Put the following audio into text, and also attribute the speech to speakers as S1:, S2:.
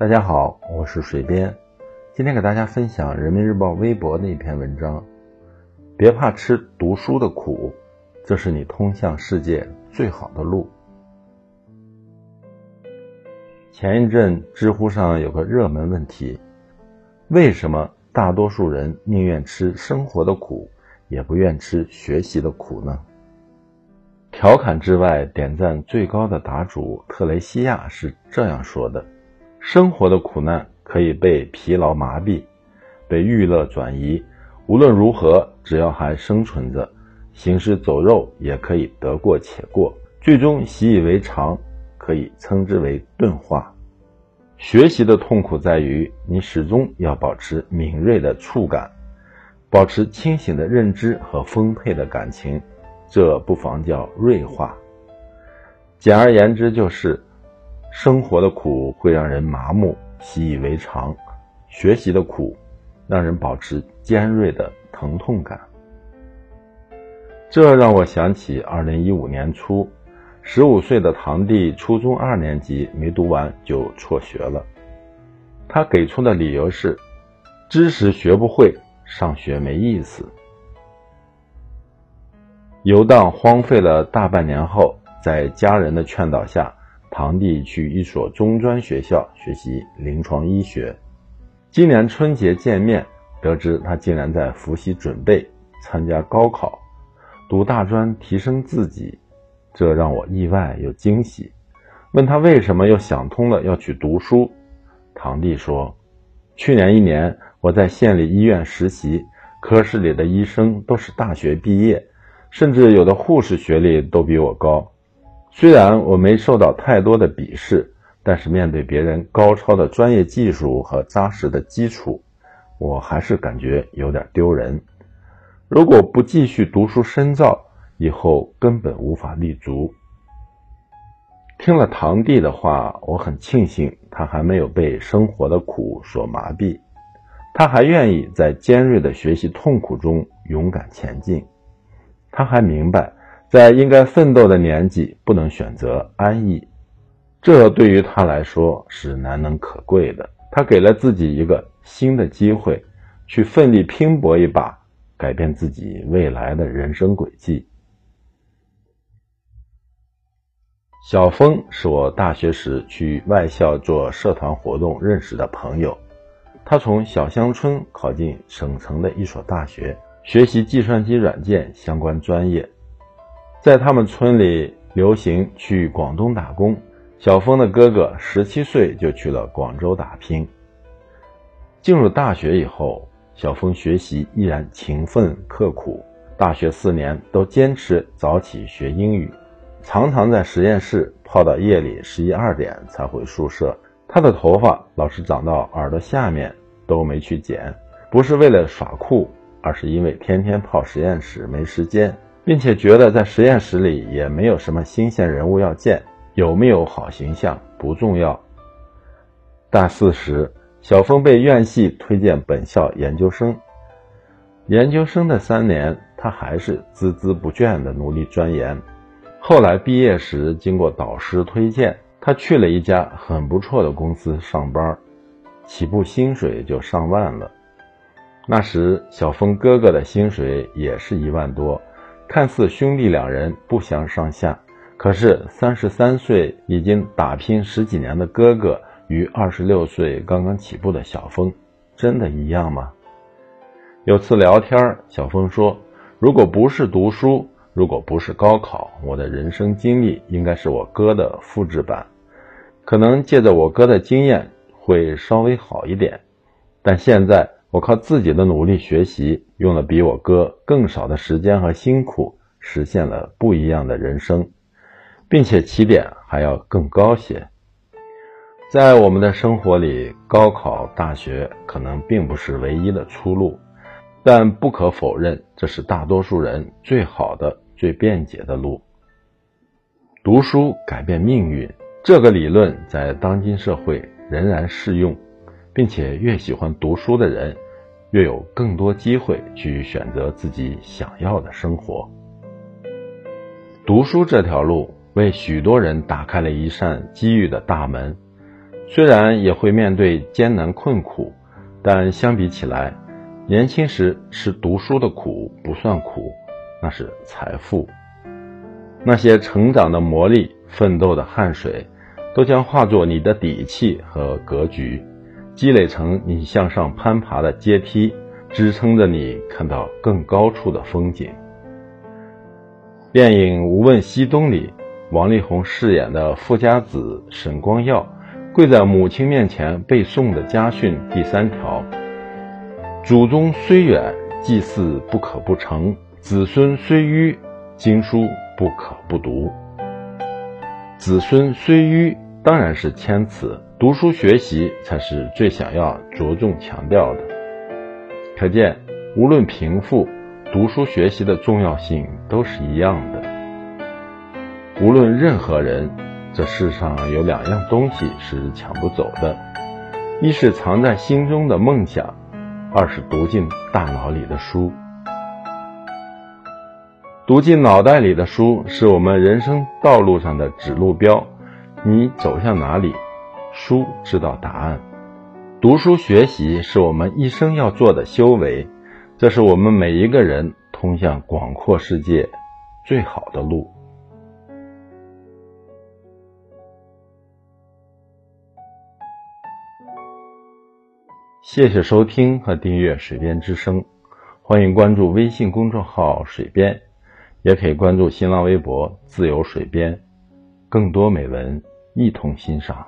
S1: 大家好，我是水边，今天给大家分享人民日报微博的一篇文章。别怕吃读书的苦，这是你通向世界最好的路。前一阵，知乎上有个热门问题：为什么大多数人宁愿吃生活的苦，也不愿吃学习的苦呢？调侃之外，点赞最高的答主特雷西亚是这样说的。生活的苦难可以被疲劳麻痹，被娱乐转移。无论如何，只要还生存着，行尸走肉也可以得过且过，最终习以为常，可以称之为钝化。学习的痛苦在于，你始终要保持敏锐的触感，保持清醒的认知和丰沛的感情，这不妨叫锐化。简而言之，就是。生活的苦会让人麻木、习以为常，学习的苦让人保持尖锐的疼痛感。这让我想起二零一五年初，十五岁的堂弟初中二年级没读完就辍学了。他给出的理由是：知识学不会，上学没意思。游荡荒废了大半年后，在家人的劝导下。堂弟去一所中专学校学习临床医学，今年春节见面，得知他竟然在复习准备参加高考，读大专提升自己，这让我意外又惊喜。问他为什么又想通了要去读书，堂弟说：“去年一年我在县里医院实习，科室里的医生都是大学毕业，甚至有的护士学历都比我高。”虽然我没受到太多的鄙视，但是面对别人高超的专业技术和扎实的基础，我还是感觉有点丢人。如果不继续读书深造，以后根本无法立足。听了堂弟的话，我很庆幸他还没有被生活的苦所麻痹，他还愿意在尖锐的学习痛苦中勇敢前进，他还明白。在应该奋斗的年纪，不能选择安逸，这对于他来说是难能可贵的。他给了自己一个新的机会，去奋力拼搏一把，改变自己未来的人生轨迹。小峰是我大学时去外校做社团活动认识的朋友，他从小乡村考进省城的一所大学，学习计算机软件相关专业。在他们村里流行去广东打工，小峰的哥哥十七岁就去了广州打拼。进入大学以后，小峰学习依然勤奋刻苦，大学四年都坚持早起学英语，常常在实验室泡到夜里十一二点才回宿舍。他的头发老是长到耳朵下面，都没去剪，不是为了耍酷，而是因为天天泡实验室没时间。并且觉得在实验室里也没有什么新鲜人物要见，有没有好形象不重要。大四时，小峰被院系推荐本校研究生。研究生的三年，他还是孜孜不倦地努力钻研。后来毕业时，经过导师推荐，他去了一家很不错的公司上班，起步薪水就上万了。那时，小峰哥哥的薪水也是一万多。看似兄弟两人不相上下，可是三十三岁已经打拼十几年的哥哥与二十六岁刚刚起步的小峰，真的一样吗？有次聊天，小峰说：“如果不是读书，如果不是高考，我的人生经历应该是我哥的复制版，可能借着我哥的经验会稍微好一点，但现在。”我靠自己的努力学习，用了比我哥更少的时间和辛苦，实现了不一样的人生，并且起点还要更高些。在我们的生活里，高考、大学可能并不是唯一的出路，但不可否认，这是大多数人最好的、最便捷的路。读书改变命运，这个理论在当今社会仍然适用。并且越喜欢读书的人，越有更多机会去选择自己想要的生活。读书这条路为许多人打开了一扇机遇的大门，虽然也会面对艰难困苦，但相比起来，年轻时吃读书的苦不算苦，那是财富。那些成长的磨砺、奋斗的汗水，都将化作你的底气和格局，积累成你向上攀爬的阶梯，支撑着你看到更高处的风景。电影《无问西东》里，王力宏饰演的富家子沈光耀，跪在母亲面前背诵的家训第三条：“祖宗虽远，祭祀不可不成；子孙虽愚，经书不可不读。”子孙虽愚，当然是谦辞，读书学习才是最想要着重强调的。可见，无论贫富。读书学习的重要性都是一样的。无论任何人，这世上有两样东西是抢不走的：一是藏在心中的梦想，二是读进大脑里的书。读进脑袋里的书，是我们人生道路上的指路标。你走向哪里，书知道答案。读书学习是我们一生要做的修为。这是我们每一个人通向广阔世界最好的路。谢谢收听和订阅《水边之声》，欢迎关注微信公众号“水边”，也可以关注新浪微博“自由水边”，更多美文一同欣赏。